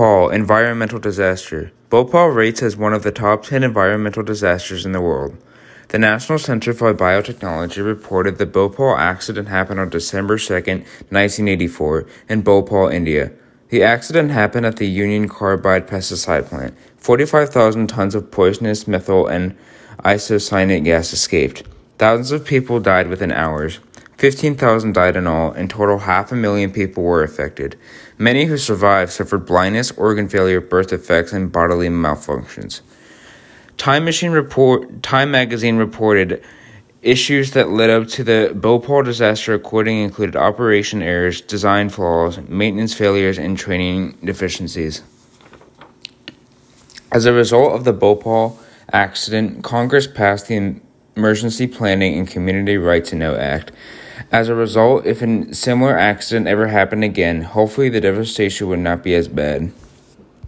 Bhopal environmental disaster. Bhopal rates as one of the top 10 environmental disasters in the world. The National Center for Biotechnology reported the Bhopal accident happened on December 2, 1984, in Bhopal, India. The accident happened at the Union Carbide pesticide plant. 45,000 tons of poisonous methyl and isocyanate gas escaped. Thousands of people died within hours. 15,000 died in all, and total half a million people were affected. Many who survived suffered blindness, organ failure, birth defects, and bodily malfunctions. Time Machine report Time magazine reported issues that led up to the Bhopal disaster according included operation errors, design flaws, maintenance failures, and training deficiencies. As a result of the Bhopal accident, Congress passed the Emergency Planning and Community Right to Know Act. As a result, if a similar accident ever happened again, hopefully the devastation would not be as bad.